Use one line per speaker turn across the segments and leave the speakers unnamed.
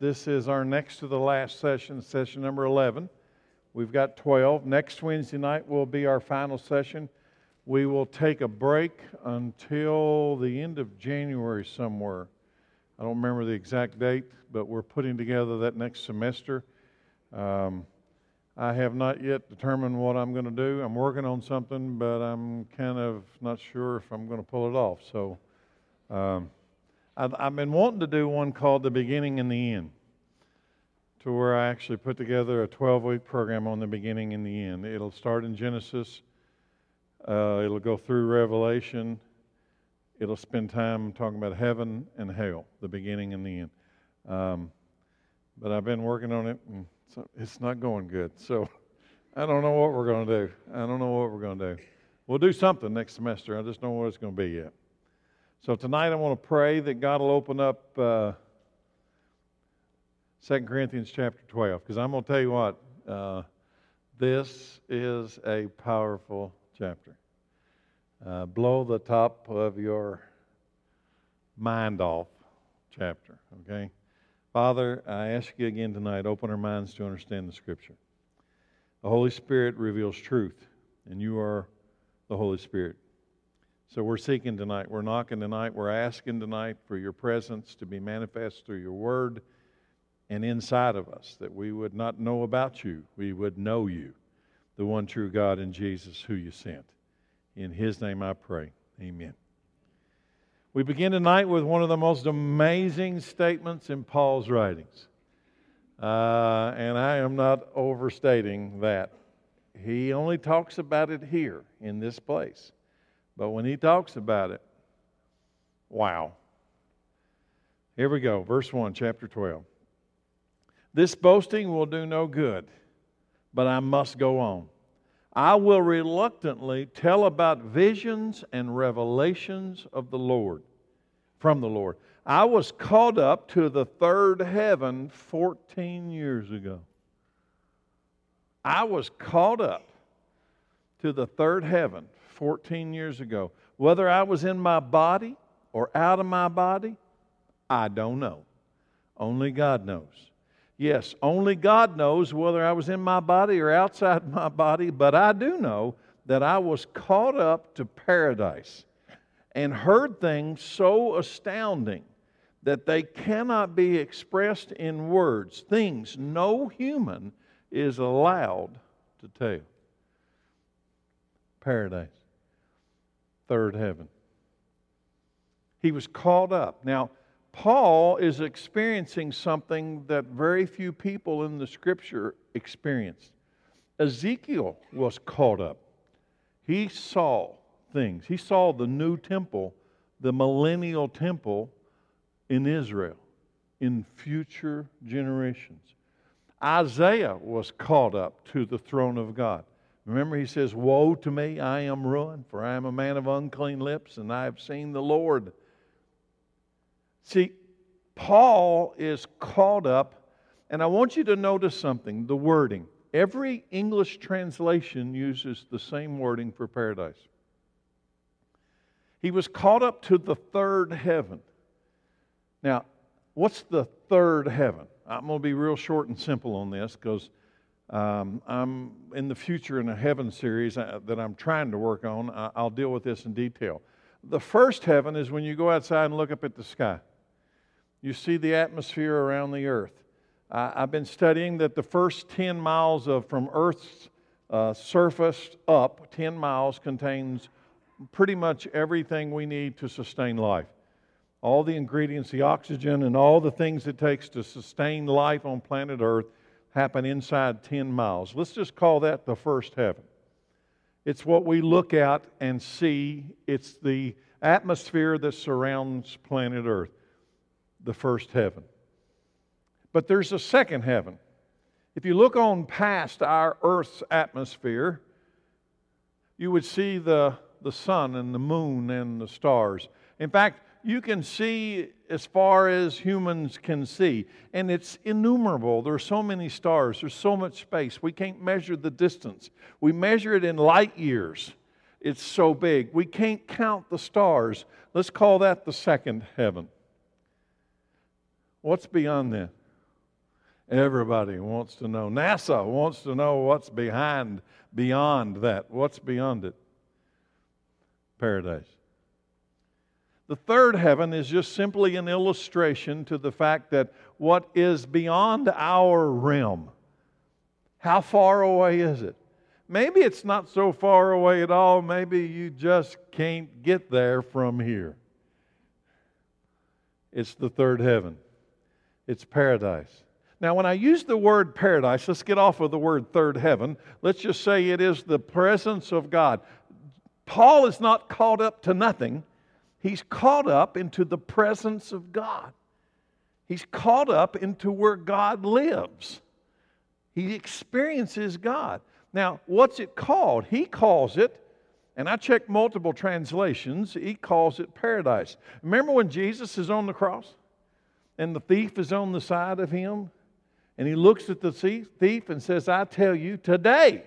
This is our next to the last session, session number 11. We've got 12. Next Wednesday night will be our final session. We will take a break until the end of January somewhere. I don't remember the exact date, but we're putting together that next semester. Um, I have not yet determined what I'm going to do. I'm working on something, but I'm kind of not sure if I'm going to pull it off. So, um, I've, I've been wanting to do one called The Beginning and the End, to where I actually put together a 12 week program on the beginning and the end. It'll start in Genesis, uh, it'll go through Revelation, it'll spend time talking about heaven and hell, the beginning and the end. Um, but I've been working on it, and it's not going good. So I don't know what we're going to do. I don't know what we're going to do. We'll do something next semester. I just don't know what it's going to be yet. So tonight I want to pray that God will open up uh, 2 Corinthians chapter 12, because I'm going to tell you what, uh, this is a powerful chapter. Uh, blow the top of your mind off chapter, okay? Father, I ask you again tonight, open our minds to understand the Scripture. The Holy Spirit reveals truth, and you are the Holy Spirit. So we're seeking tonight. We're knocking tonight. We're asking tonight for your presence to be manifest through your word and inside of us, that we would not know about you, we would know you, the one true God in Jesus who you sent. In his name I pray. Amen. We begin tonight with one of the most amazing statements in Paul's writings. Uh, and I am not overstating that. He only talks about it here in this place. But when he talks about it, wow. Here we go, verse 1, chapter 12. This boasting will do no good, but I must go on. I will reluctantly tell about visions and revelations of the Lord, from the Lord. I was caught up to the third heaven 14 years ago. I was caught up to the third heaven 14 years ago. Whether I was in my body or out of my body, I don't know. Only God knows. Yes, only God knows whether I was in my body or outside my body, but I do know that I was caught up to paradise and heard things so astounding that they cannot be expressed in words, things no human is allowed to tell. Paradise third heaven. He was called up. Now, Paul is experiencing something that very few people in the scripture experienced. Ezekiel was called up. He saw things. He saw the new temple, the millennial temple in Israel in future generations. Isaiah was called up to the throne of God. Remember, he says, Woe to me, I am ruined, for I am a man of unclean lips, and I have seen the Lord. See, Paul is caught up, and I want you to notice something the wording. Every English translation uses the same wording for paradise. He was caught up to the third heaven. Now, what's the third heaven? I'm going to be real short and simple on this because um, I'm in the future in a heaven series uh, that I'm trying to work on. I'll deal with this in detail. The first heaven is when you go outside and look up at the sky. You see the atmosphere around the earth. Uh, I've been studying that the first 10 miles of from Earth's uh, surface up, 10 miles contains pretty much everything we need to sustain life. All the ingredients, the oxygen, and all the things it takes to sustain life on planet Earth happen inside 10 miles. Let's just call that the first heaven. It's what we look at and see, it's the atmosphere that surrounds planet Earth, the first heaven. But there's a second heaven. If you look on past our Earth's atmosphere, you would see the, the sun and the moon and the stars. In fact, you can see as far as humans can see. And it's innumerable. There are so many stars, there's so much space. We can't measure the distance. We measure it in light years. It's so big. We can't count the stars. Let's call that the second heaven. What's beyond that? Everybody wants to know. NASA wants to know what's behind, beyond that. What's beyond it? Paradise. The third heaven is just simply an illustration to the fact that what is beyond our realm, how far away is it? Maybe it's not so far away at all. Maybe you just can't get there from here. It's the third heaven, it's paradise. Now, when I use the word paradise, let's get off of the word third heaven. Let's just say it is the presence of God. Paul is not caught up to nothing, he's caught up into the presence of God. He's caught up into where God lives. He experiences God. Now, what's it called? He calls it, and I checked multiple translations, he calls it paradise. Remember when Jesus is on the cross and the thief is on the side of him? And he looks at the thief and says, I tell you, today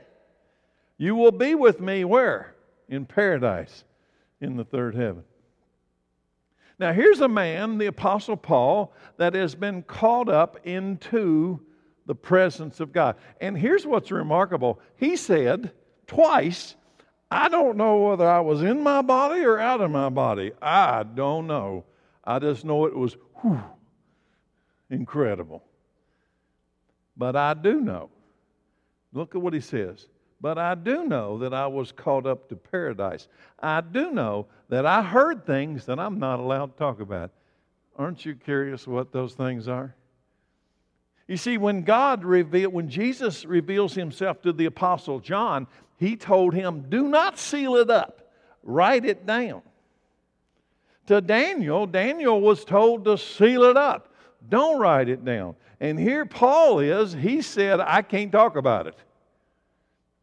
you will be with me where? In paradise, in the third heaven. Now, here's a man, the Apostle Paul, that has been caught up into the presence of God. And here's what's remarkable he said twice, I don't know whether I was in my body or out of my body. I don't know. I just know it was whew, incredible. But I do know. Look at what he says. But I do know that I was caught up to paradise. I do know that I heard things that I'm not allowed to talk about. Aren't you curious what those things are? You see, when God revealed, when Jesus reveals himself to the Apostle John, he told him, Do not seal it up, write it down. To Daniel, Daniel was told to seal it up. Don't write it down. And here Paul is, he said, I can't talk about it.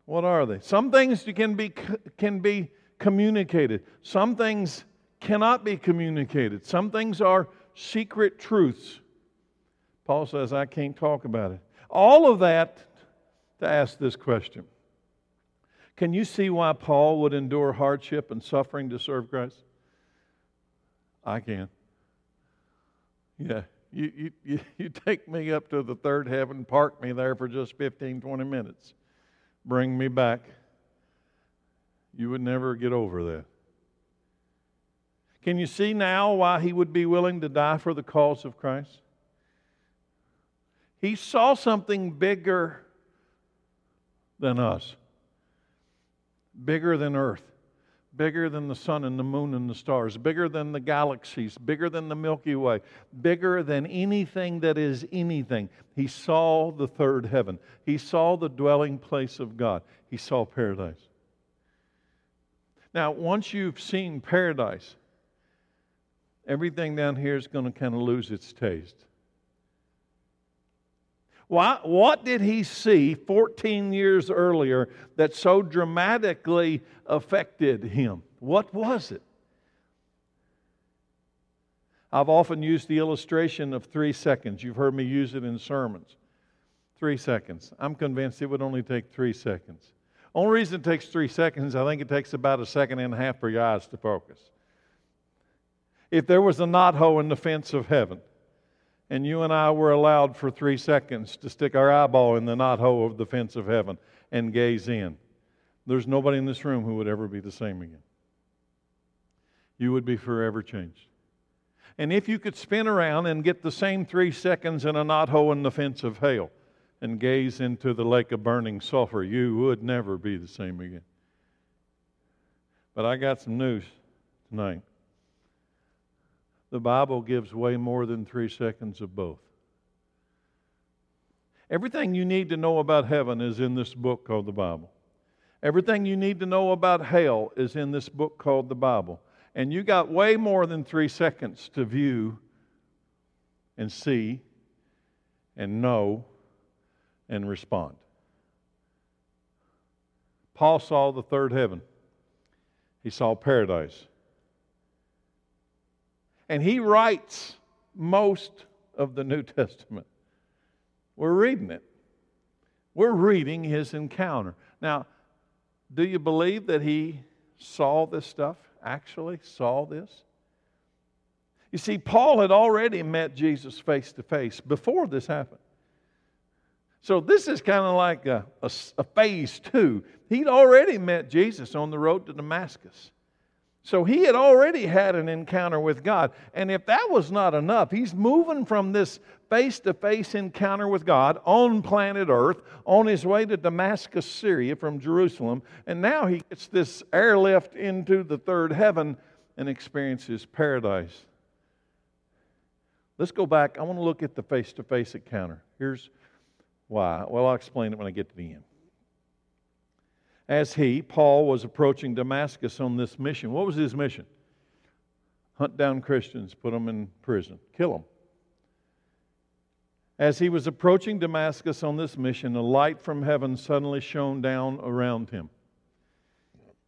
What are they? Some things can be, can be communicated, some things cannot be communicated, some things are secret truths. Paul says, I can't talk about it. All of that to ask this question Can you see why Paul would endure hardship and suffering to serve Christ? I can. Yeah. You, you, you, take me up to the third heaven, park me there for just 15, 20 minutes, bring me back. You would never get over that. Can you see now why he would be willing to die for the cause of Christ? He saw something bigger than us, bigger than earth bigger than the sun and the moon and the stars, bigger than the galaxies, bigger than the Milky Way, bigger than anything that is anything. He saw the third heaven. He saw the dwelling place of God. He saw paradise. Now, once you've seen paradise, everything down here is going to kind of lose its taste. Why, what did he see 14 years earlier that so dramatically affected him? What was it? I've often used the illustration of three seconds. You've heard me use it in sermons. Three seconds. I'm convinced it would only take three seconds. Only reason it takes three seconds, I think it takes about a second and a half for your eyes to focus. If there was a knothole in the fence of heaven, and you and I were allowed for three seconds to stick our eyeball in the knothole of the fence of heaven and gaze in. There's nobody in this room who would ever be the same again. You would be forever changed. And if you could spin around and get the same three seconds in a knothole in the fence of hell and gaze into the lake of burning sulfur, you would never be the same again. But I got some news tonight. The Bible gives way more than three seconds of both. Everything you need to know about heaven is in this book called the Bible. Everything you need to know about hell is in this book called the Bible. And you got way more than three seconds to view and see and know and respond. Paul saw the third heaven, he saw paradise. And he writes most of the New Testament. We're reading it. We're reading his encounter. Now, do you believe that he saw this stuff? Actually, saw this? You see, Paul had already met Jesus face to face before this happened. So this is kind of like a, a, a, phase two. He'd already met Jesus on the road to Damascus. So he had already had an encounter with God. And if that was not enough, he's moving from this face to face encounter with God on planet Earth on his way to Damascus, Syria from Jerusalem. And now he gets this airlift into the third heaven and experiences paradise. Let's go back. I want to look at the face to face encounter. Here's why. Well, I'll explain it when I get to the end. As he, Paul, was approaching Damascus on this mission, what was his mission? Hunt down Christians, put them in prison, kill them. As he was approaching Damascus on this mission, a light from heaven suddenly shone down around him.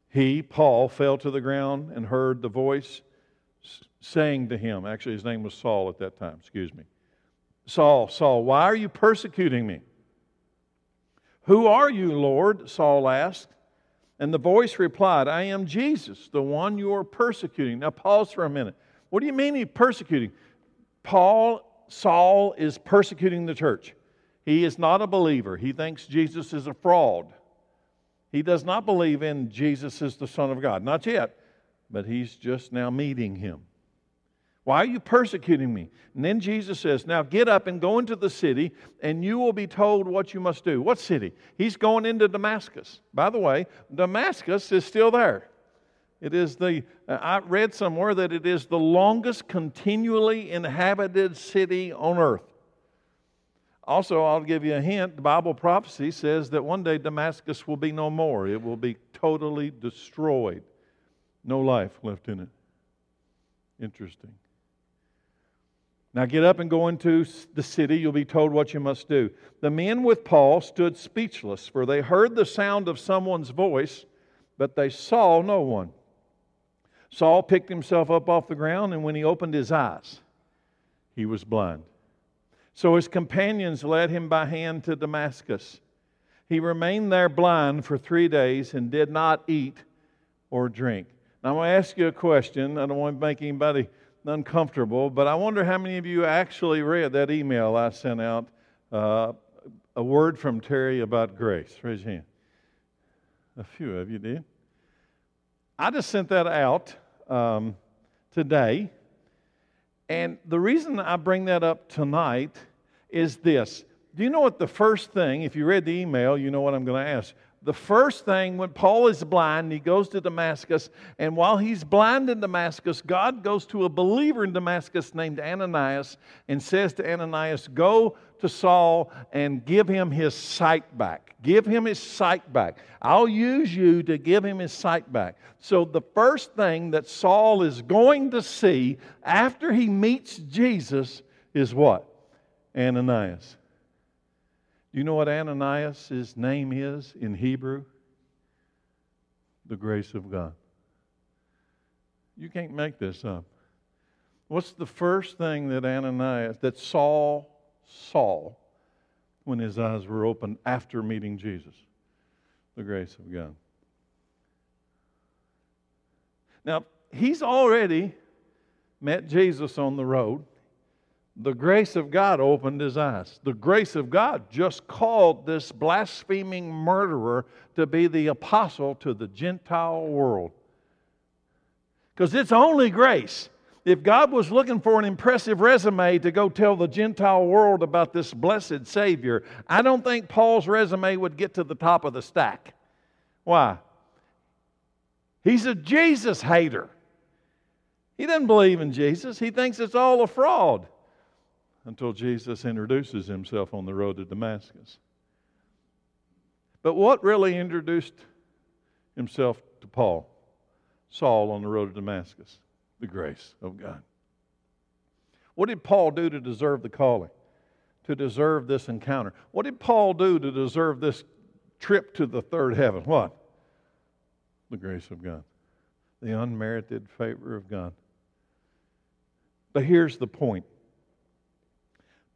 He, Paul, fell to the ground and heard the voice saying to him, actually, his name was Saul at that time, excuse me. Saul, Saul, why are you persecuting me? Who are you, Lord? Saul asked. And the voice replied, I am Jesus, the one you are persecuting. Now, pause for a minute. What do you mean he's persecuting? Paul, Saul, is persecuting the church. He is not a believer. He thinks Jesus is a fraud. He does not believe in Jesus as the Son of God. Not yet, but he's just now meeting him. Why are you persecuting me? And then Jesus says, Now get up and go into the city, and you will be told what you must do. What city? He's going into Damascus. By the way, Damascus is still there. It is the, uh, I read somewhere that it is the longest continually inhabited city on earth. Also, I'll give you a hint the Bible prophecy says that one day Damascus will be no more, it will be totally destroyed. No life left in it. Interesting. Now get up and go into the city. You'll be told what you must do. The men with Paul stood speechless, for they heard the sound of someone's voice, but they saw no one. Saul picked himself up off the ground, and when he opened his eyes, he was blind. So his companions led him by hand to Damascus. He remained there blind for three days and did not eat or drink. Now, I'm going to ask you a question. I don't want to make anybody uncomfortable, but I wonder how many of you actually read that email I sent out, uh, a word from Terry about grace. Raise your hand. A few of you did. I just sent that out um, today. And the reason I bring that up tonight is this. Do you know what the first thing, if you read the email, you know what I'm going to ask the first thing when Paul is blind, he goes to Damascus, and while he's blind in Damascus, God goes to a believer in Damascus named Ananias and says to Ananias, Go to Saul and give him his sight back. Give him his sight back. I'll use you to give him his sight back. So, the first thing that Saul is going to see after he meets Jesus is what? Ananias. Do you know what Ananias' name is in Hebrew? The grace of God. You can't make this up. What's the first thing that Ananias, that Saul saw when his eyes were opened after meeting Jesus? The grace of God. Now, he's already met Jesus on the road the grace of God opened his eyes. The grace of God just called this blaspheming murderer to be the apostle to the Gentile world. Because it's only grace. If God was looking for an impressive resume to go tell the Gentile world about this blessed Savior, I don't think Paul's resume would get to the top of the stack. Why? He's a Jesus hater. He doesn't believe in Jesus, he thinks it's all a fraud until Jesus introduces himself on the road to Damascus. But what really introduced himself to Paul? Saul on the road to Damascus, the grace of God. What did Paul do to deserve the calling? To deserve this encounter? What did Paul do to deserve this trip to the third heaven? What? The grace of God, the unmerited favor of God. But here's the point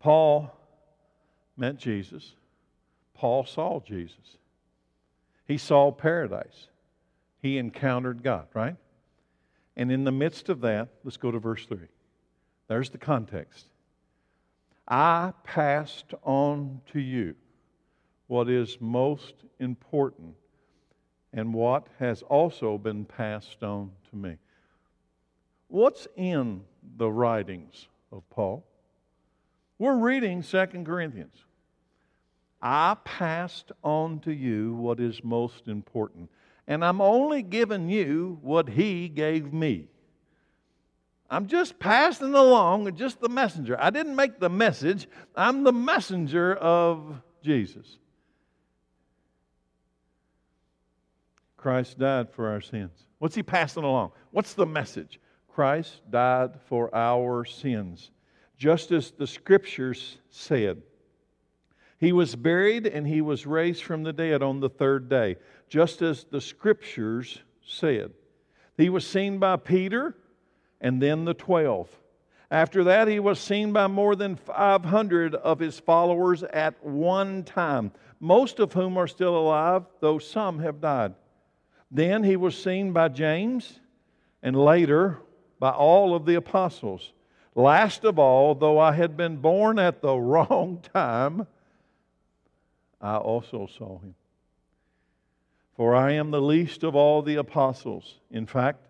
Paul met Jesus. Paul saw Jesus. He saw paradise. He encountered God, right? And in the midst of that, let's go to verse 3. There's the context. I passed on to you. what is most important and what has also been passed on to me. What's in the writings of Paul? We're reading 2 Corinthians. I passed on to you what is most important, and I'm only giving you what he gave me. I'm just passing along, just the messenger. I didn't make the message, I'm the messenger of Jesus. Christ died for our sins. What's he passing along? What's the message? Christ died for our sins, just as the scriptures said. He was buried and he was raised from the dead on the third day, just as the scriptures said. He was seen by Peter and then the twelve. After that, he was seen by more than 500 of his followers at one time, most of whom are still alive, though some have died. Then he was seen by James, and later by all of the apostles. Last of all, though I had been born at the wrong time, I also saw him. For I am the least of all the apostles. In fact,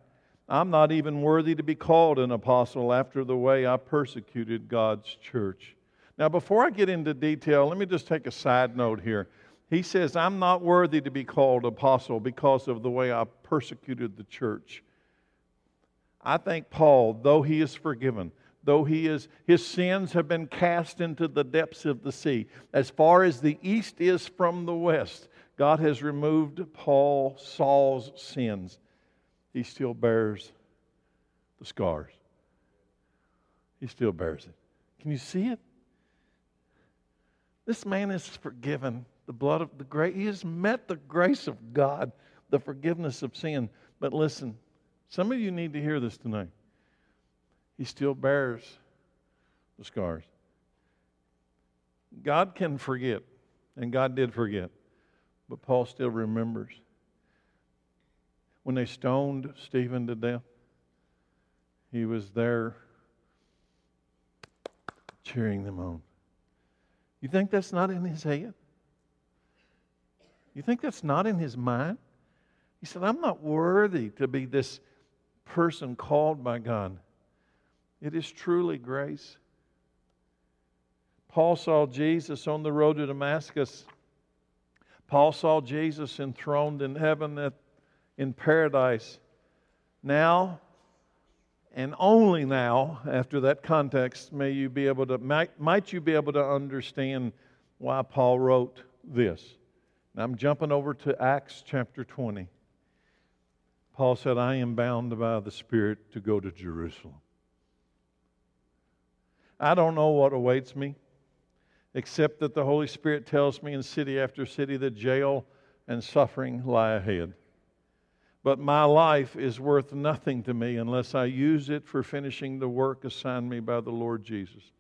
I'm not even worthy to be called an apostle after the way I persecuted God's church. Now, before I get into detail, let me just take a side note here. He says, I'm not worthy to be called apostle because of the way I persecuted the church. I think Paul, though he is forgiven, though he is his sins have been cast into the depths of the sea, as far as the east is from the west, God has removed Paul Saul's sins. He still bears the scars. He still bears it. Can you see it? This man is forgiven the blood of the grace. He has met the grace of God, the forgiveness of sin. But listen, some of you need to hear this tonight. He still bears the scars. God can forget, and God did forget, but Paul still remembers. When they stoned Stephen to death, he was there cheering them on. You think that's not in his head? You think that's not in his mind? He said, I'm not worthy to be this person called by God. It is truly grace. Paul saw Jesus on the road to Damascus. Paul saw Jesus enthroned in heaven at, in paradise. Now, and only now, after that context, may you be able to might, might you be able to understand why Paul wrote this. Now I'm jumping over to Acts chapter 20. Paul said, I am bound by the Spirit to go to Jerusalem. I don't know what awaits me, except that the Holy Spirit tells me in city after city that jail and suffering lie ahead. But my life is worth nothing to me unless I use it for finishing the work assigned me by the Lord Jesus.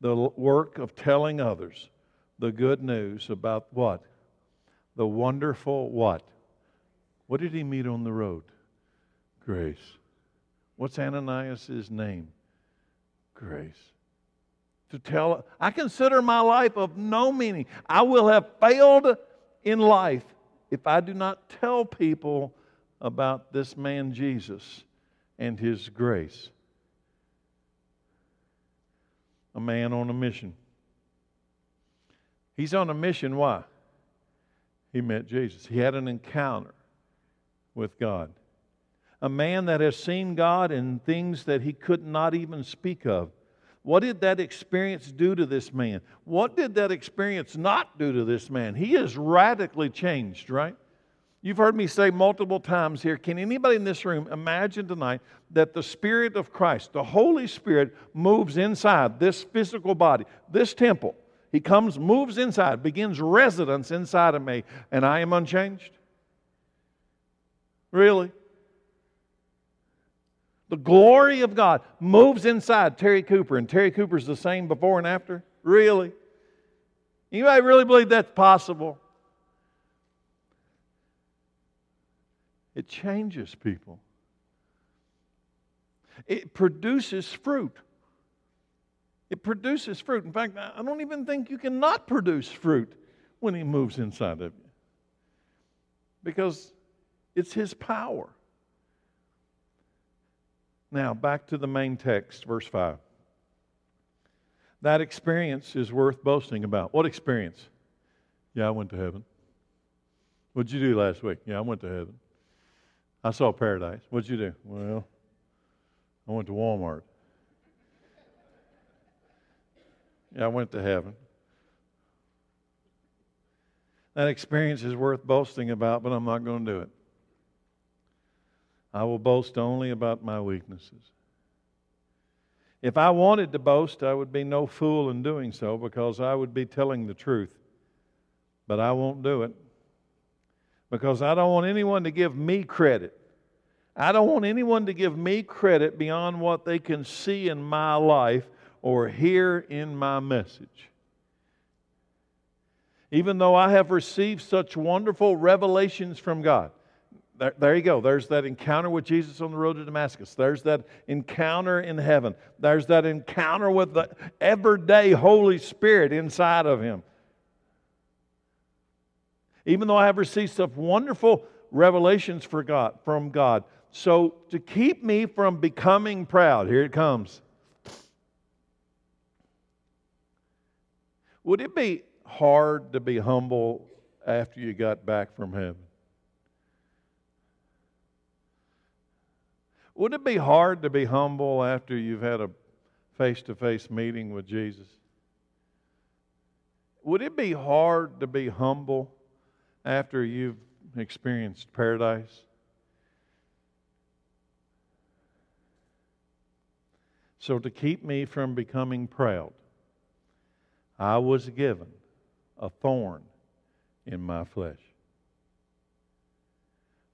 The work of telling others the good news about what? the wonderful what? What did he meet on the road? Grace. What's Ananias' name? Grace. To tell, I consider my life of no meaning. I will have failed in life if I do not tell people about this man Jesus and his grace. A man on a mission. He's on a mission, why? he met Jesus. He had an encounter with God. A man that has seen God in things that he could not even speak of. What did that experience do to this man? What did that experience not do to this man? He is radically changed, right? You've heard me say multiple times here can anybody in this room imagine tonight that the Spirit of Christ, the Holy Spirit, moves inside this physical body, this temple? He comes, moves inside, begins residence inside of me, and I am unchanged? Really? The glory of God moves inside Terry Cooper, and Terry Cooper's the same before and after? Really? Anybody really believe that's possible? It changes people. It produces fruit. It produces fruit. In fact, I don't even think you can not produce fruit when He moves inside of you. Because it's His power. Now, back to the main text, verse 5. That experience is worth boasting about. What experience? Yeah, I went to heaven. What'd you do last week? Yeah, I went to heaven. I saw paradise. What'd you do? Well, I went to Walmart. Yeah, I went to heaven. That experience is worth boasting about, but I'm not going to do it. I will boast only about my weaknesses. If I wanted to boast, I would be no fool in doing so because I would be telling the truth. But I won't do it because I don't want anyone to give me credit. I don't want anyone to give me credit beyond what they can see in my life or hear in my message. Even though I have received such wonderful revelations from God, there, there, you go. There's that encounter with Jesus on the road to Damascus. There's that encounter in heaven. There's that encounter with the everyday Holy Spirit inside of him. Even though I have received such wonderful revelations for God, from God. So, to keep me from becoming proud, here it comes. Would it be hard to be humble after you got back from heaven? Would it be hard to be humble after you've had a face to face meeting with Jesus? Would it be hard to be humble after you've experienced paradise? So, to keep me from becoming proud, I was given a thorn in my flesh,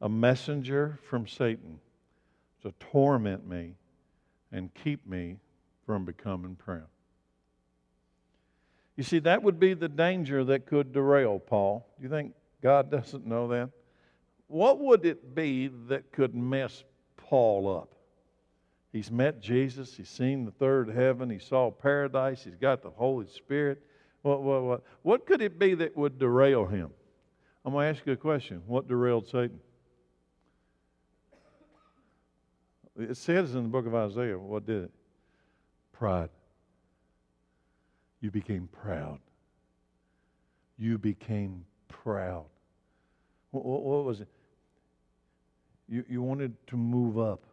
a messenger from Satan to torment me and keep me from becoming proud. You see, that would be the danger that could derail Paul. Do you think God doesn't know that? What would it be that could mess Paul up? He's met Jesus. He's seen the third heaven. He saw paradise. He's got the Holy Spirit. What, what, what? what could it be that would derail him? I'm going to ask you a question. What derailed Satan? It says in the book of Isaiah, what did it? Pride. You became proud. You became proud. What, what, what was it? You, you wanted to move up.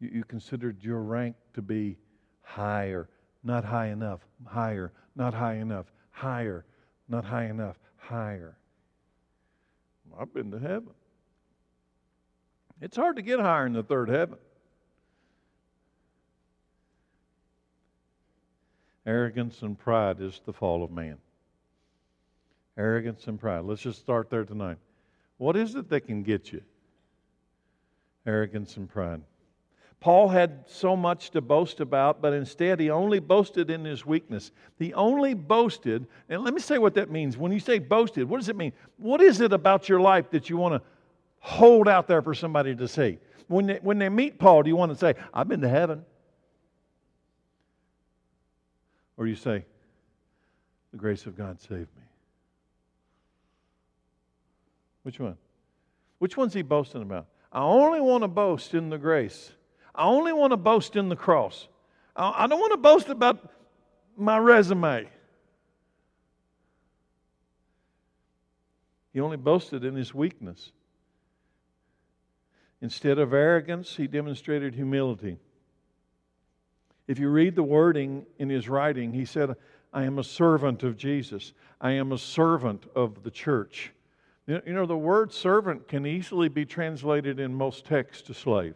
You, you considered your rank to be higher, not high enough, higher, not high enough, higher, not high enough, higher. I've been to heaven. It's hard to get higher in the third heaven. Arrogance and pride is the fall of man. Arrogance and pride. Let's just start there tonight. What is it that can get you? Arrogance and pride. Paul had so much to boast about, but instead he only boasted in his weakness. He only boasted, and let me say what that means. When you say boasted, what does it mean? What is it about your life that you want to hold out there for somebody to see? When they, when they meet Paul, do you want to say, I've been to heaven? Or you say, The grace of God saved me? Which one? Which one's he boasting about? I only want to boast in the grace I only want to boast in the cross. I don't want to boast about my resume. He only boasted in his weakness. Instead of arrogance, he demonstrated humility. If you read the wording in his writing, he said, I am a servant of Jesus. I am a servant of the church. You know, the word servant can easily be translated in most texts to slave.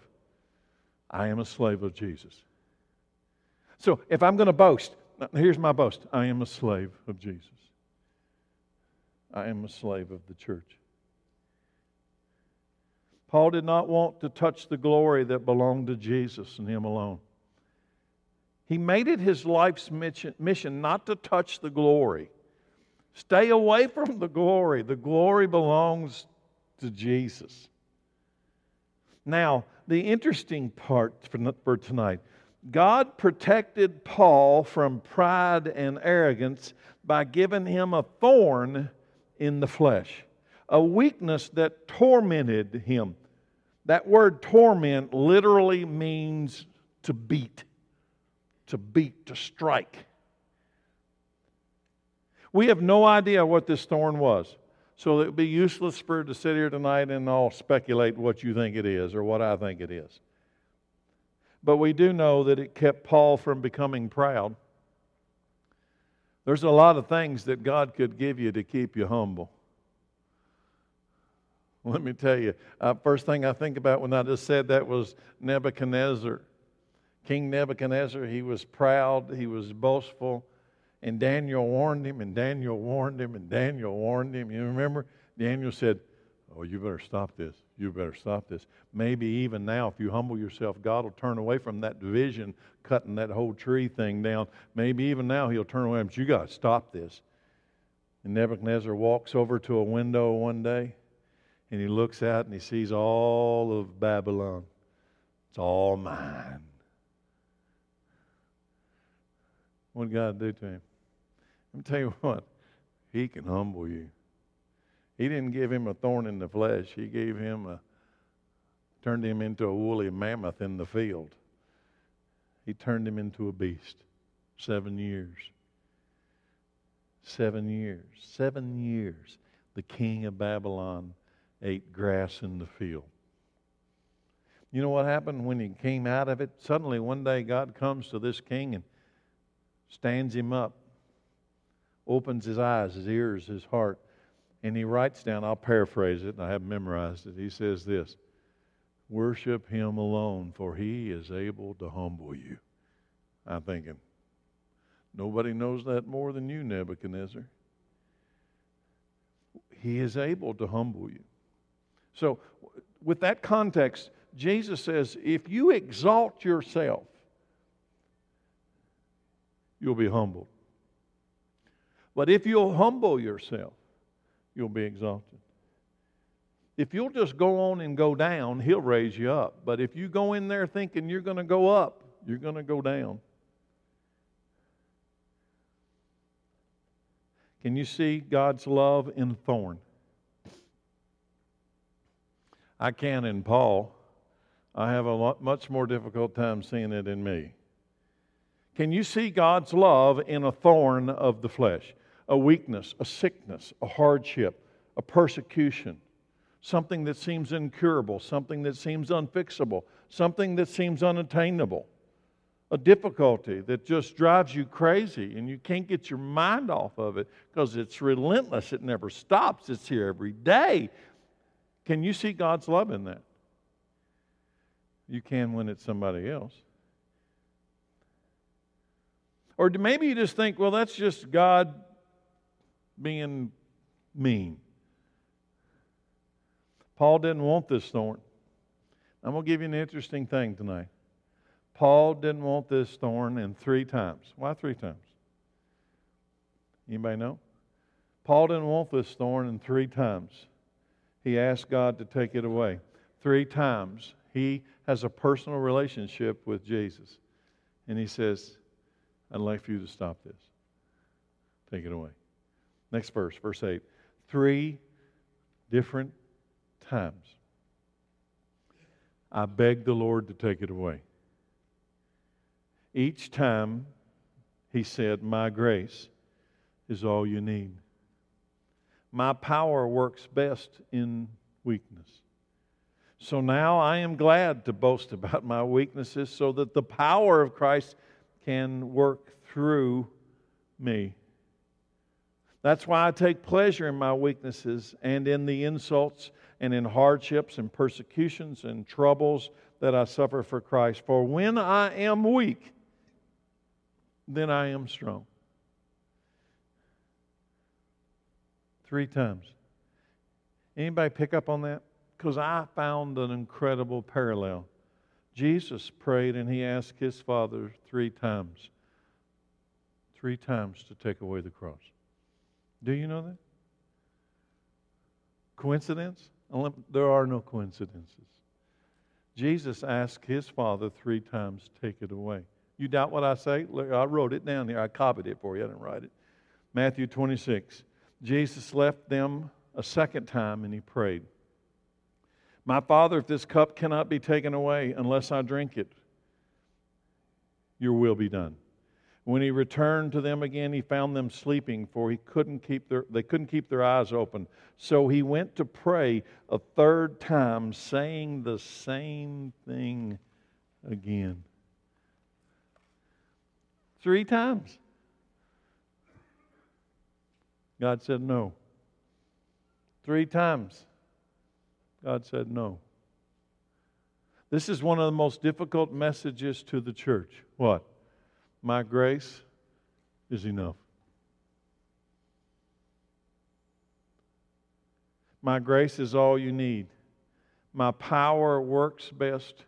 I am a slave of Jesus. So if I'm going to boast, here's my boast I am a slave of Jesus. I am a slave of the church. Paul did not want to touch the glory that belonged to Jesus and Him alone. He made it his life's mission not to touch the glory. Stay away from the glory. The glory belongs to Jesus. Now, the interesting part for tonight God protected Paul from pride and arrogance by giving him a thorn in the flesh, a weakness that tormented him. That word torment literally means to beat, to beat, to strike. We have no idea what this thorn was. So it would be useless for to sit here tonight and all speculate what you think it is or what I think it is. But we do know that it kept Paul from becoming proud. There's a lot of things that God could give you to keep you humble. Let me tell you, uh, first thing I think about when I just said that was Nebuchadnezzar. King Nebuchadnezzar, he was proud, he was boastful, and Daniel warned him, and Daniel warned him, and Daniel warned him. You remember? Daniel said, Oh, you better stop this. You better stop this. Maybe even now, if you humble yourself, God will turn away from that division, cutting that whole tree thing down. Maybe even now He'll turn away, but you got to stop this. And Nebuchadnezzar walks over to a window one day, and he looks out and he sees all of Babylon. It's all mine. What did God do to him? Let me tell you what, He can humble you. He didn't give him a thorn in the flesh. He gave him a, turned him into a woolly mammoth in the field. He turned him into a beast. Seven years. Seven years. Seven years. The king of Babylon ate grass in the field. You know what happened when he came out of it? Suddenly, one day, God comes to this king and stands him up, opens his eyes, his ears, his heart, and he writes down, I'll paraphrase it, and I haven't memorized it. He says this Worship him alone, for he is able to humble you. I'm thinking, nobody knows that more than you, Nebuchadnezzar. He is able to humble you. So, with that context, Jesus says, if you exalt yourself, you'll be humbled. But if you'll humble yourself, you'll be exalted. If you'll just go on and go down, He'll raise you up. But if you go in there thinking you're going to go up, you're going to go down. Can you see God's love in thorn? I can in Paul. I have a lot, much more difficult time seeing it in me. Can you see God's love in a thorn of the flesh? a weakness, a sickness, a hardship, a persecution, something that seems incurable, something that seems unfixable, something that seems unattainable, a difficulty that just drives you crazy and you can't get your mind off of it because it's relentless, it never stops, it's here every day. Can you see God's love in that? You can when it's somebody else. Or maybe you just think, well, that's just God being mean. Paul didn't want this thorn. I'm going to give you an interesting thing tonight. Paul didn't want this thorn in three times. Why three times? Anybody know? Paul didn't want this thorn in three times. He asked God to take it away. Three times he has a personal relationship with Jesus. And he says, I'd like for you to stop this. Take it away. Next verse, verse 8. Three different times I begged the Lord to take it away. Each time he said, My grace is all you need. My power works best in weakness. So now I am glad to boast about my weaknesses so that the power of Christ can work through me. That's why I take pleasure in my weaknesses and in the insults and in hardships and persecutions and troubles that I suffer for Christ. For when I am weak, then I am strong. Three times. Anybody pick up on that? Because I found an incredible parallel. Jesus prayed and he asked his Father three times, three times to take away the cross. Do you know that? Coincidence? There are no coincidences. Jesus asked his Father three times, Take it away. You doubt what I say? Look, I wrote it down here. I copied it for you. I didn't write it. Matthew 26. Jesus left them a second time and he prayed, My Father, if this cup cannot be taken away unless I drink it, your will be done. When he returned to them again, he found them sleeping, for he couldn't keep their, they couldn't keep their eyes open. So he went to pray a third time, saying the same thing again. Three times. God said no. Three times. God said no. This is one of the most difficult messages to the church. What? My grace is enough. My grace is all you need. My power works best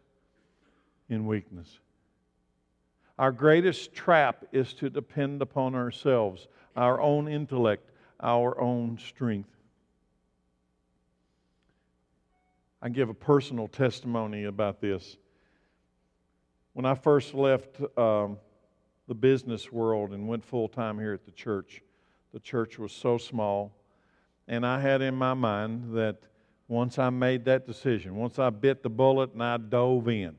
in weakness. Our greatest trap is to depend upon ourselves, our own intellect, our own strength. I give a personal testimony about this. When I first left um, the business world and went full time here at the church. The church was so small. And I had in my mind that once I made that decision, once I bit the bullet and I dove in,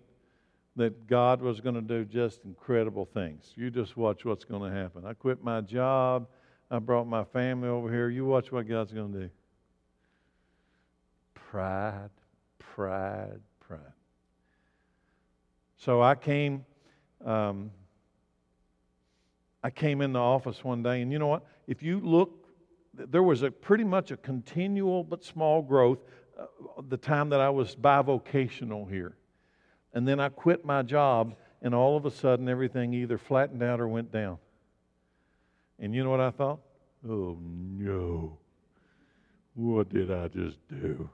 that God was going to do just incredible things. You just watch what's going to happen. I quit my job. I brought my family over here. You watch what God's going to do. Pride, pride, pride. So I came. Um, I came in the office one day, and you know what? If you look, there was a pretty much a continual but small growth uh, the time that I was bivocational here. And then I quit my job, and all of a sudden everything either flattened out or went down. And you know what I thought? Oh no. What did I just do?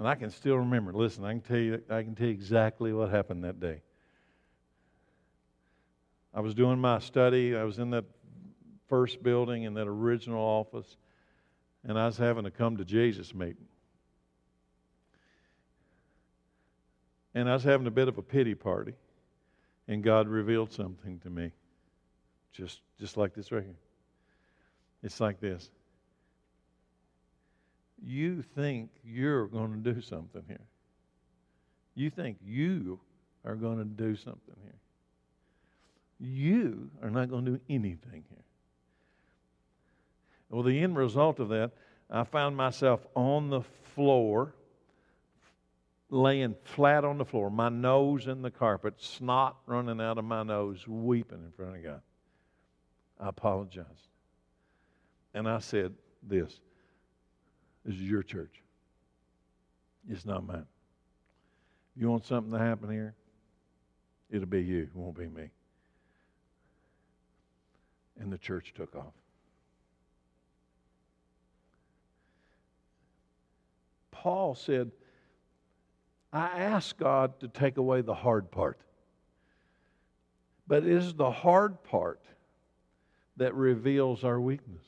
And I can still remember. Listen, I can tell you I can tell you exactly what happened that day. I was doing my study. I was in that first building in that original office, and I was having a come to Jesus meeting. And I was having a bit of a pity party, and God revealed something to me, just just like this right here. It's like this. You think you're going to do something here. You think you are going to do something here you are not going to do anything here. Well, the end result of that, I found myself on the floor, laying flat on the floor, my nose in the carpet, snot running out of my nose, weeping in front of God. I apologized. And I said this This is your church. It's not mine. You want something to happen here? It'll be you, it won't be me and the church took off. Paul said, I asked God to take away the hard part. But it is the hard part that reveals our weakness.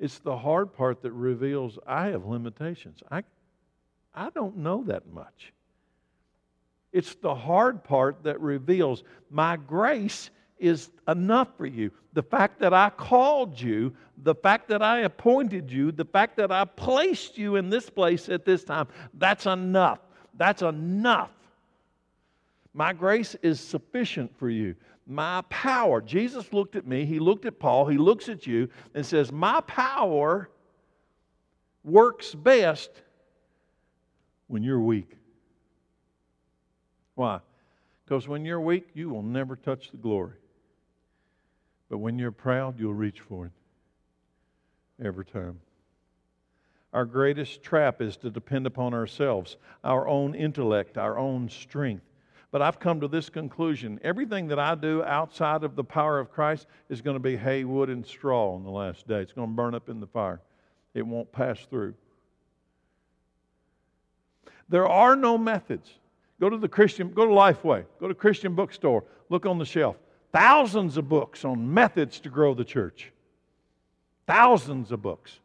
It's the hard part that reveals I have limitations. I, I don't know that much. It's the hard part that reveals my grace is enough for you. The fact that I called you, the fact that I appointed you, the fact that I placed you in this place at this time, that's enough. That's enough. My grace is sufficient for you. My power. Jesus looked at me, he looked at Paul, he looks at you and says, My power works best when you're weak. Why? Because when you're weak, you will never touch the glory. But when you're proud, you'll reach for it every time. Our greatest trap is to depend upon ourselves, our own intellect, our own strength. But I've come to this conclusion everything that I do outside of the power of Christ is going to be hay, wood, and straw on the last day. It's going to burn up in the fire, it won't pass through. There are no methods. Go to the Christian, go to Lifeway, go to Christian bookstore, look on the shelf thousands of books on methods to grow the church. Thousands of books.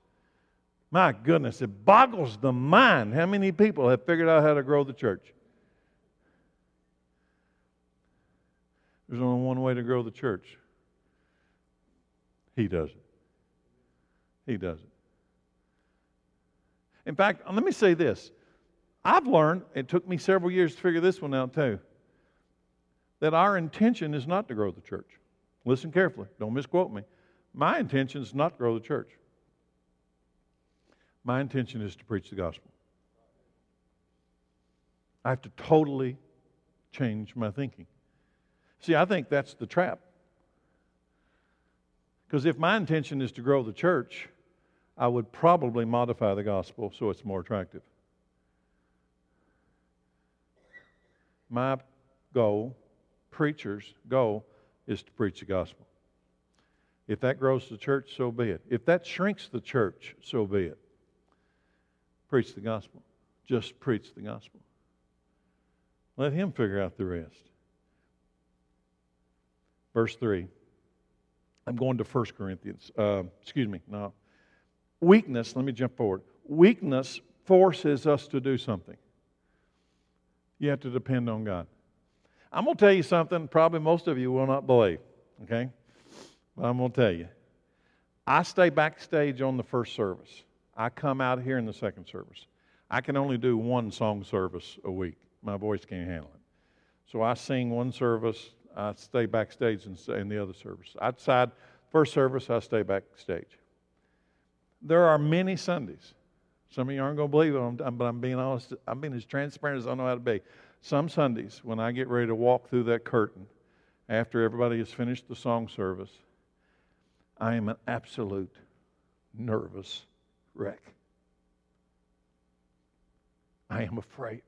My goodness, it boggles the mind how many people have figured out how to grow the church. There's only one way to grow the church He does it. He does it. In fact, let me say this. I've learned, it took me several years to figure this one out too, that our intention is not to grow the church. Listen carefully, don't misquote me. My intention is not to grow the church. My intention is to preach the gospel. I have to totally change my thinking. See, I think that's the trap. Because if my intention is to grow the church, I would probably modify the gospel so it's more attractive. My goal, preacher's goal, is to preach the gospel. If that grows the church, so be it. If that shrinks the church, so be it. Preach the gospel. Just preach the gospel. Let him figure out the rest. Verse 3. I'm going to 1 Corinthians. Uh, excuse me. No. Weakness, let me jump forward. Weakness forces us to do something. You have to depend on God. I'm going to tell you something probably most of you will not believe, okay? But I'm going to tell you. I stay backstage on the first service. I come out here in the second service. I can only do one song service a week. My voice can't handle it. So I sing one service, I stay backstage in, in the other service. Outside first service, I stay backstage. There are many Sundays. Some of you aren't going to believe it, but I'm being honest. I'm being as transparent as I know how to be. Some Sundays, when I get ready to walk through that curtain, after everybody has finished the song service, I am an absolute nervous wreck. I am afraid.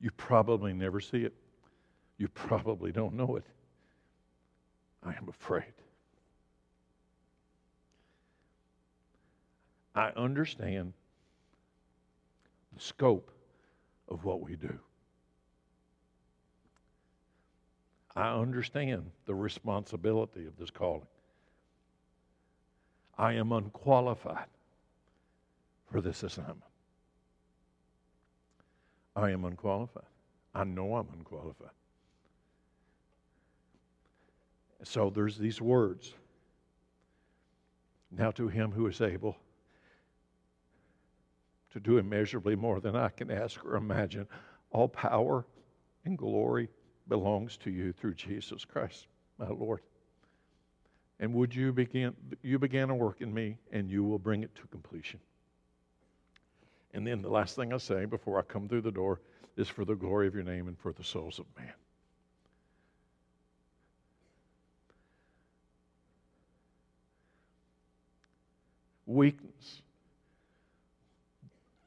You probably never see it. You probably don't know it. I am afraid. I understand the scope of what we do. I understand the responsibility of this calling. I am unqualified for this assignment. I am unqualified. I know I'm unqualified. So there's these words. Now to him who is able to do immeasurably more than I can ask or imagine, all power and glory belongs to you through Jesus Christ, my Lord. And would you begin you began a work in me and you will bring it to completion. And then the last thing I say before I come through the door is for the glory of your name and for the souls of man. Weakness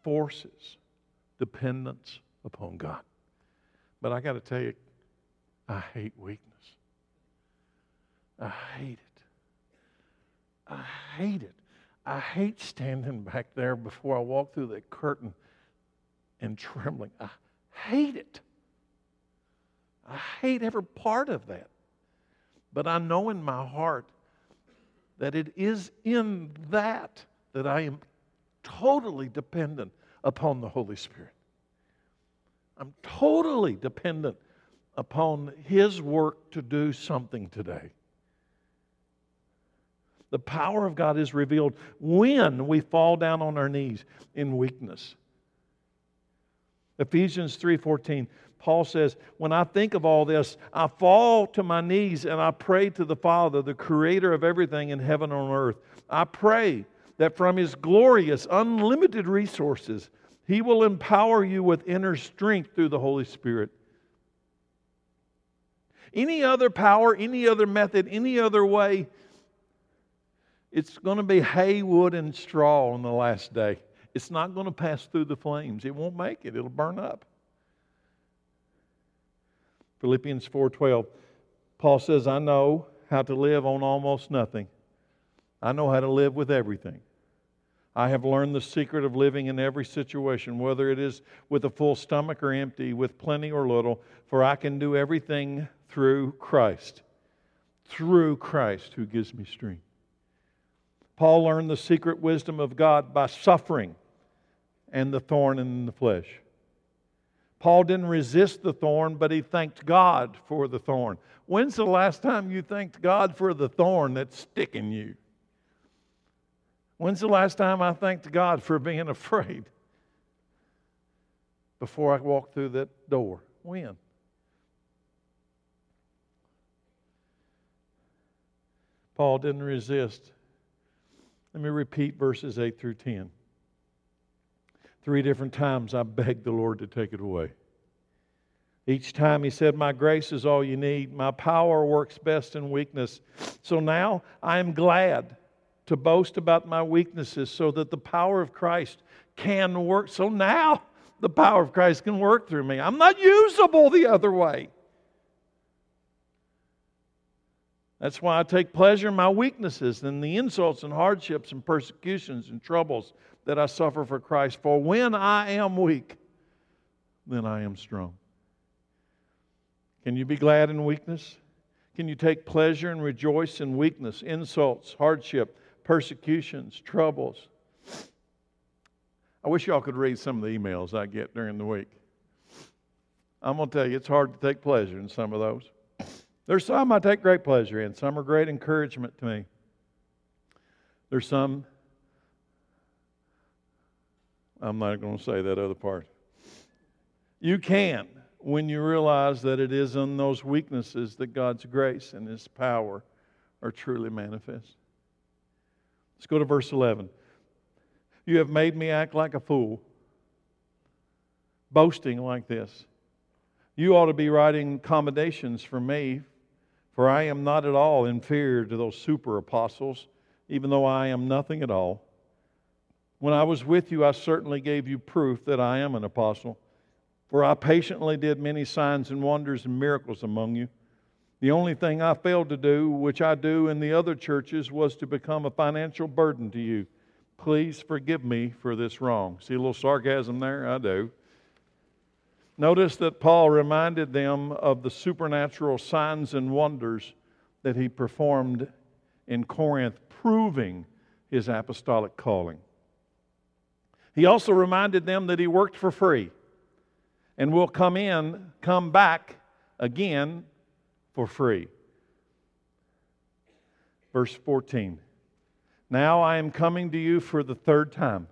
forces dependence upon God. But I got to tell you, I hate weakness. I hate it. I hate it. I hate standing back there before I walk through that curtain and trembling. I hate it. I hate every part of that. But I know in my heart that it is in that that I am totally dependent upon the Holy Spirit. I'm totally dependent upon His work to do something today. The power of God is revealed when we fall down on our knees in weakness. Ephesians 3:14 Paul says, "When I think of all this, I fall to my knees and I pray to the Father, the creator of everything in heaven and on earth. I pray that from his glorious unlimited resources, he will empower you with inner strength through the Holy Spirit." Any other power, any other method, any other way it's going to be hay, wood, and straw on the last day. It's not going to pass through the flames. It won't make it. It'll burn up. Philippians 4:12 Paul says, "I know how to live on almost nothing. I know how to live with everything. I have learned the secret of living in every situation, whether it is with a full stomach or empty, with plenty or little, for I can do everything through Christ. Through Christ who gives me strength." Paul learned the secret wisdom of God by suffering and the thorn in the flesh. Paul didn't resist the thorn, but he thanked God for the thorn. When's the last time you thanked God for the thorn that's sticking you? When's the last time I thanked God for being afraid before I walked through that door? When? Paul didn't resist. Let me repeat verses 8 through 10. Three different times I begged the Lord to take it away. Each time he said, My grace is all you need. My power works best in weakness. So now I am glad to boast about my weaknesses so that the power of Christ can work. So now the power of Christ can work through me. I'm not usable the other way. That's why I take pleasure in my weaknesses and the insults and hardships and persecutions and troubles that I suffer for Christ. For when I am weak, then I am strong. Can you be glad in weakness? Can you take pleasure and rejoice in weakness, insults, hardship, persecutions, troubles? I wish y'all could read some of the emails I get during the week. I'm going to tell you, it's hard to take pleasure in some of those. There's some I take great pleasure in, some are great encouragement to me. There's some, I'm not going to say that other part. You can when you realize that it is in those weaknesses that God's grace and His power are truly manifest. Let's go to verse 11. You have made me act like a fool, boasting like this. You ought to be writing commendations for me for I am not at all inferior to those super apostles, even though I am nothing at all. When I was with you, I certainly gave you proof that I am an apostle. For I patiently did many signs and wonders and miracles among you. The only thing I failed to do, which I do in the other churches, was to become a financial burden to you. Please forgive me for this wrong. See a little sarcasm there? I do. Notice that Paul reminded them of the supernatural signs and wonders that he performed in Corinth, proving his apostolic calling. He also reminded them that he worked for free and will come in, come back again for free. Verse 14 Now I am coming to you for the third time,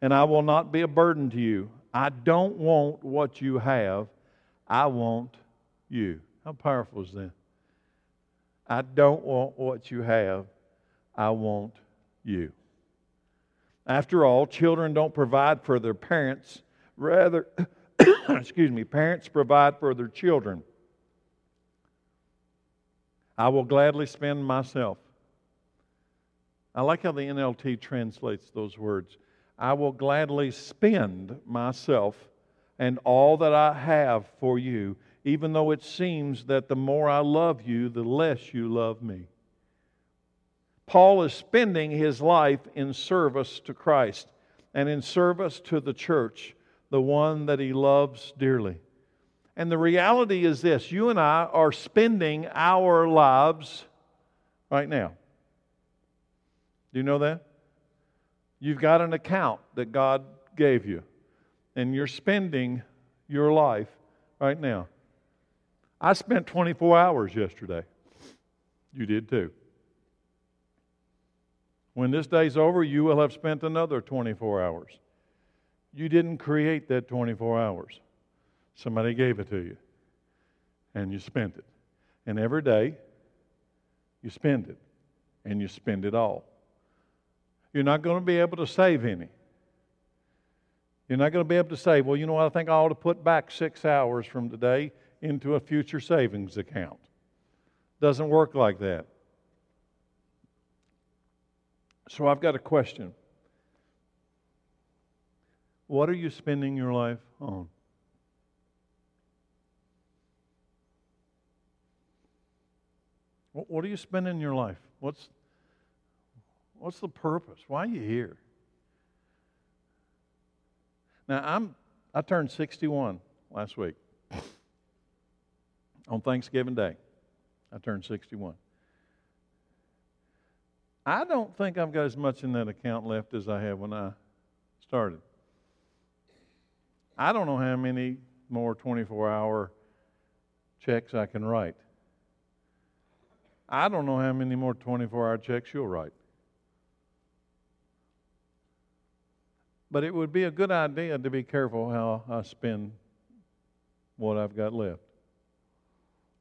and I will not be a burden to you. I don't want what you have, I want you. How powerful is that? I don't want what you have, I want you. After all, children don't provide for their parents, rather, excuse me, parents provide for their children. I will gladly spend myself. I like how the NLT translates those words. I will gladly spend myself and all that I have for you, even though it seems that the more I love you, the less you love me. Paul is spending his life in service to Christ and in service to the church, the one that he loves dearly. And the reality is this you and I are spending our lives right now. Do you know that? You've got an account that God gave you, and you're spending your life right now. I spent 24 hours yesterday. You did too. When this day's over, you will have spent another 24 hours. You didn't create that 24 hours, somebody gave it to you, and you spent it. And every day, you spend it, and you spend it all. You're not going to be able to save any. You're not going to be able to save. well, you know what, I think I ought to put back six hours from today into a future savings account. Doesn't work like that. So I've got a question. What are you spending your life on? What are you spending your life? What's What's the purpose? Why are you here? Now, I'm, I turned 61 last week. On Thanksgiving Day, I turned 61. I don't think I've got as much in that account left as I had when I started. I don't know how many more 24 hour checks I can write. I don't know how many more 24 hour checks you'll write. But it would be a good idea to be careful how I spend what I've got left.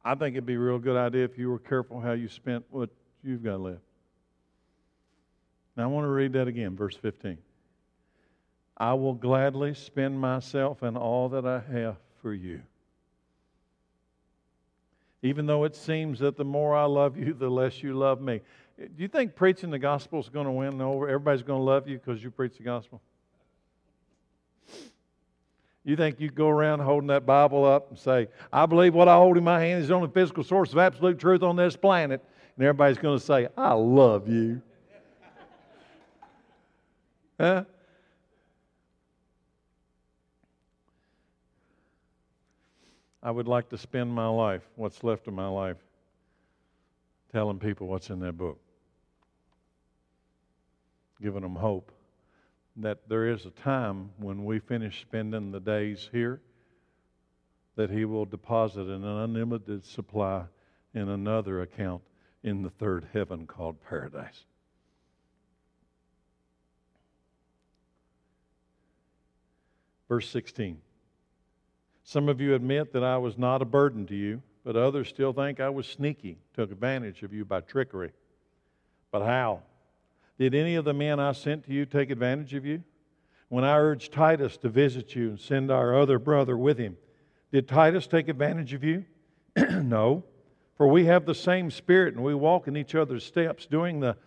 I think it'd be a real good idea if you were careful how you spent what you've got left. Now I want to read that again, verse 15. I will gladly spend myself and all that I have for you. Even though it seems that the more I love you, the less you love me. Do you think preaching the gospel is going to win over? Everybody's going to love you because you preach the gospel? You think you go around holding that Bible up and say, I believe what I hold in my hand is the only physical source of absolute truth on this planet. And everybody's going to say, I love you. huh? I would like to spend my life, what's left of my life, telling people what's in that book, giving them hope that there is a time when we finish spending the days here that He will deposit an unlimited supply in another account in the third heaven called paradise. Verse 16. Some of you admit that I was not a burden to you, but others still think I was sneaky, took advantage of you by trickery. But how? Did any of the men I sent to you take advantage of you? When I urged Titus to visit you and send our other brother with him, did Titus take advantage of you? no, for we have the same spirit and we walk in each other's steps, doing, the,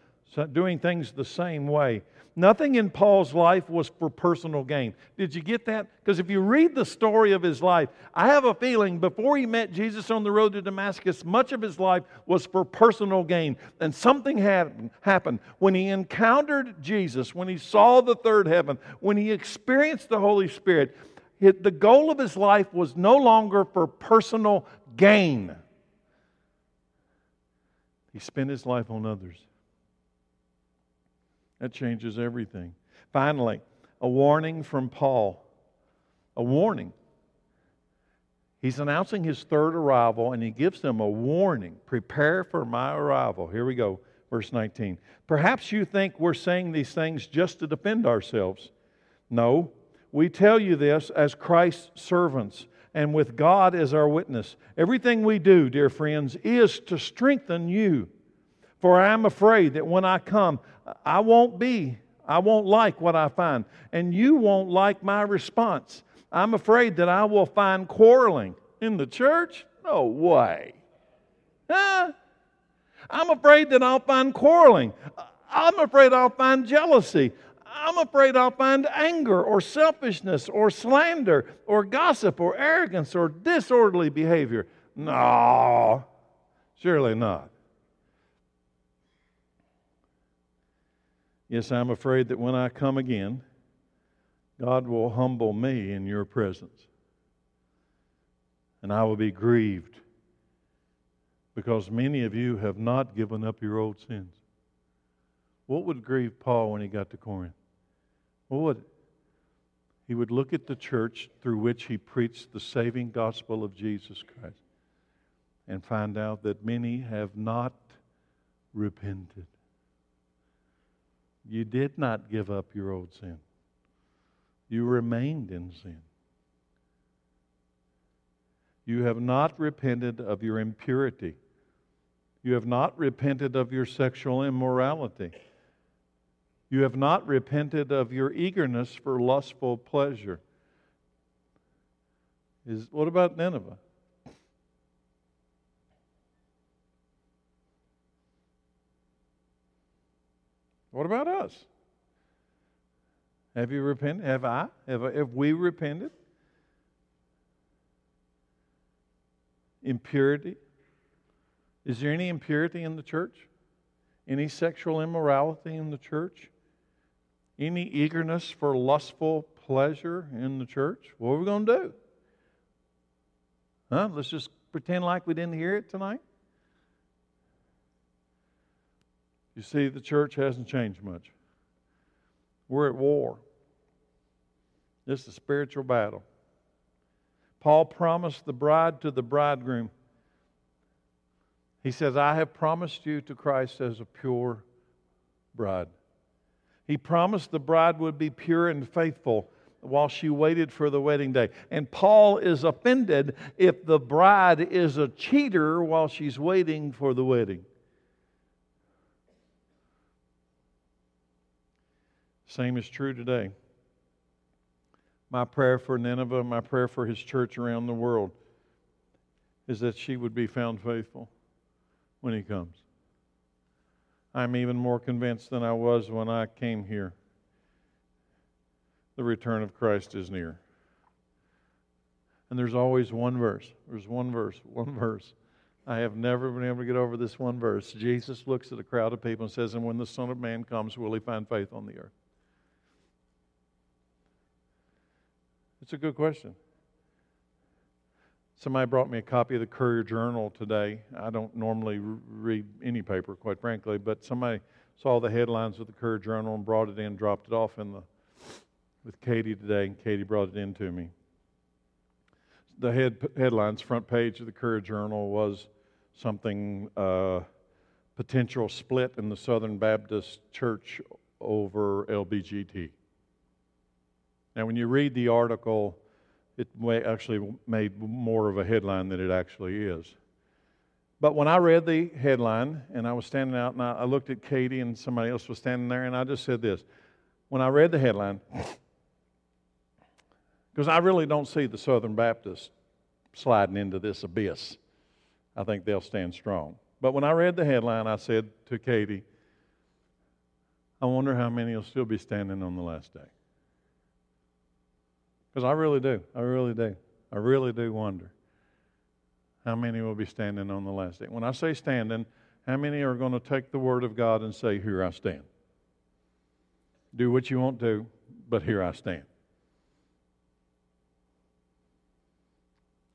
doing things the same way. Nothing in Paul's life was for personal gain. Did you get that? Because if you read the story of his life, I have a feeling before he met Jesus on the road to Damascus, much of his life was for personal gain. And something happened. When he encountered Jesus, when he saw the third heaven, when he experienced the Holy Spirit, the goal of his life was no longer for personal gain. He spent his life on others. That changes everything. Finally, a warning from Paul. A warning. He's announcing his third arrival and he gives them a warning. Prepare for my arrival. Here we go, verse 19. Perhaps you think we're saying these things just to defend ourselves. No, we tell you this as Christ's servants and with God as our witness. Everything we do, dear friends, is to strengthen you. For I am afraid that when I come, I won't be, I won't like what I find, and you won't like my response. I'm afraid that I will find quarreling in the church. No way. Huh? I'm afraid that I'll find quarreling. I'm afraid I'll find jealousy. I'm afraid I'll find anger or selfishness or slander or gossip or arrogance or disorderly behavior. No, surely not. Yes, I'm afraid that when I come again, God will humble me in your presence. And I will be grieved because many of you have not given up your old sins. What would grieve Paul when he got to Corinth? What would he would look at the church through which he preached the saving gospel of Jesus Christ and find out that many have not repented. You did not give up your old sin. You remained in sin. You have not repented of your impurity. You have not repented of your sexual immorality. You have not repented of your eagerness for lustful pleasure. Is, what about Nineveh? What about us? Have you repented? Have I? Have, have we repented? Impurity? Is there any impurity in the church? Any sexual immorality in the church? Any eagerness for lustful pleasure in the church? What are we going to do? Huh? Let's just pretend like we didn't hear it tonight. You see, the church hasn't changed much. We're at war. This is a spiritual battle. Paul promised the bride to the bridegroom. He says, I have promised you to Christ as a pure bride. He promised the bride would be pure and faithful while she waited for the wedding day. And Paul is offended if the bride is a cheater while she's waiting for the wedding. Same is true today. My prayer for Nineveh, my prayer for his church around the world is that she would be found faithful when he comes. I'm even more convinced than I was when I came here. The return of Christ is near. And there's always one verse. There's one verse, one verse. I have never been able to get over this one verse. Jesus looks at a crowd of people and says, And when the Son of Man comes, will he find faith on the earth? It's a good question. Somebody brought me a copy of the Courier Journal today. I don't normally read any paper, quite frankly, but somebody saw the headlines of the Courier Journal and brought it in, dropped it off in the with Katie today, and Katie brought it in to me. The head headlines, front page of the Courier Journal was something uh, potential split in the Southern Baptist Church over LBGT. Now, when you read the article, it actually made more of a headline than it actually is. But when I read the headline and I was standing out and I, looked at Katie and somebody else was standing there and I just said this. When I read the headline, because I really don't see the Southern Baptists sliding into this abyss, I think they'll stand strong. But when I read the headline, I said to Katie, I wonder how many will still be standing on the last day. Because I really do. I really do. I really do wonder how many will be standing on the last day. When I say standing, how many are going to take the word of God and say, Here I stand? Do what you want to, but here I stand.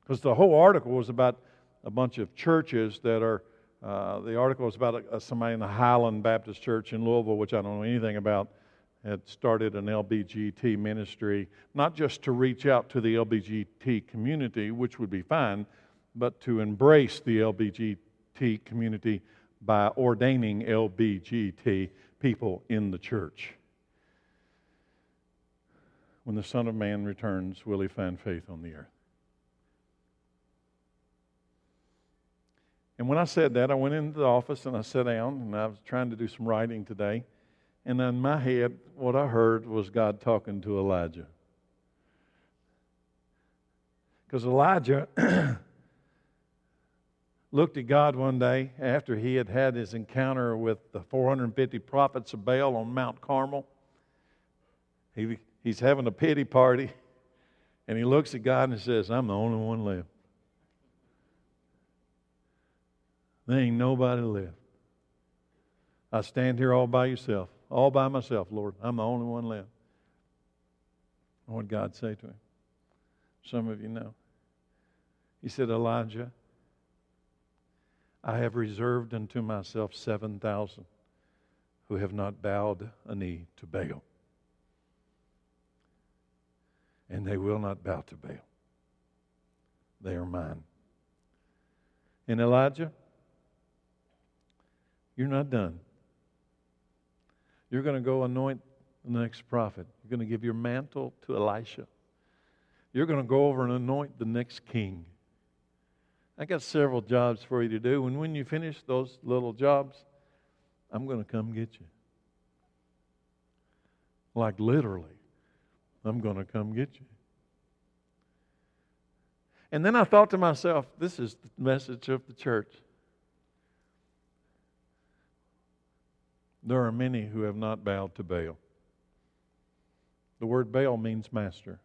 Because the whole article was about a bunch of churches that are, uh, the article was about a, a, somebody in the Highland Baptist Church in Louisville, which I don't know anything about had started an LBGT ministry, not just to reach out to the LBGT community, which would be fine, but to embrace the LBGT community by ordaining LBGT people in the church. When the Son of Man returns, will he find faith on the earth? And when I said that, I went into the office and I sat down and I was trying to do some writing today. And in my head, what I heard was God talking to Elijah. Because Elijah looked at God one day after he had had his encounter with the 450 prophets of Baal on Mount Carmel. He, he's having a pity party, and he looks at God and says, I'm the only one left. There ain't nobody left. I stand here all by yourself all by myself, Lord. I'm the only one left. What God say to him? Some of you know. He said, Elijah, I have reserved unto myself 7,000 who have not bowed a knee to Baal. And they will not bow to Baal. They are mine. And Elijah, you're not done. You're going to go anoint the next prophet. You're going to give your mantle to Elisha. You're going to go over and anoint the next king. I got several jobs for you to do. And when you finish those little jobs, I'm going to come get you. Like literally, I'm going to come get you. And then I thought to myself, this is the message of the church. There are many who have not bowed to Baal. The word Baal means master.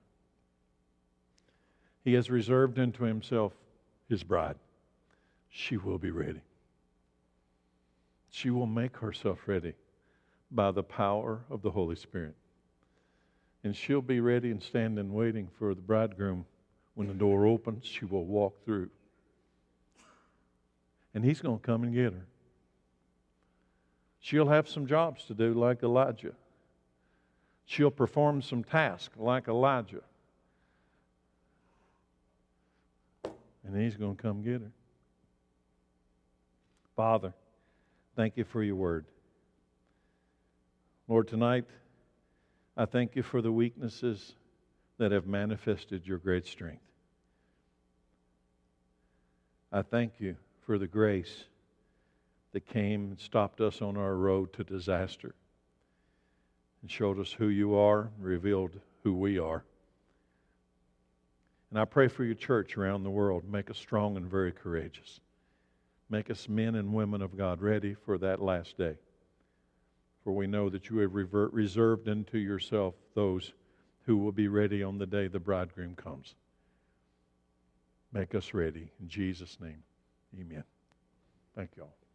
He has reserved unto himself his bride. She will be ready. She will make herself ready by the power of the Holy Spirit. And she'll be ready and standing waiting for the bridegroom. When the door opens, she will walk through. And he's going to come and get her. She'll have some jobs to do like Elijah. She'll perform some tasks like Elijah. and he's going to come get her. Father, thank you for your word. Lord, tonight, I thank you for the weaknesses that have manifested your great strength. I thank you for the grace that came and stopped us on our road to disaster and showed us who you are, revealed who we are. And I pray for your church around the world. Make us strong and very courageous. Make us men and women of God ready for that last day. For we know that you have revert, reserved unto yourself those who will be ready on the day the bridegroom comes. Make us ready. In Jesus' name, amen. Thank you all.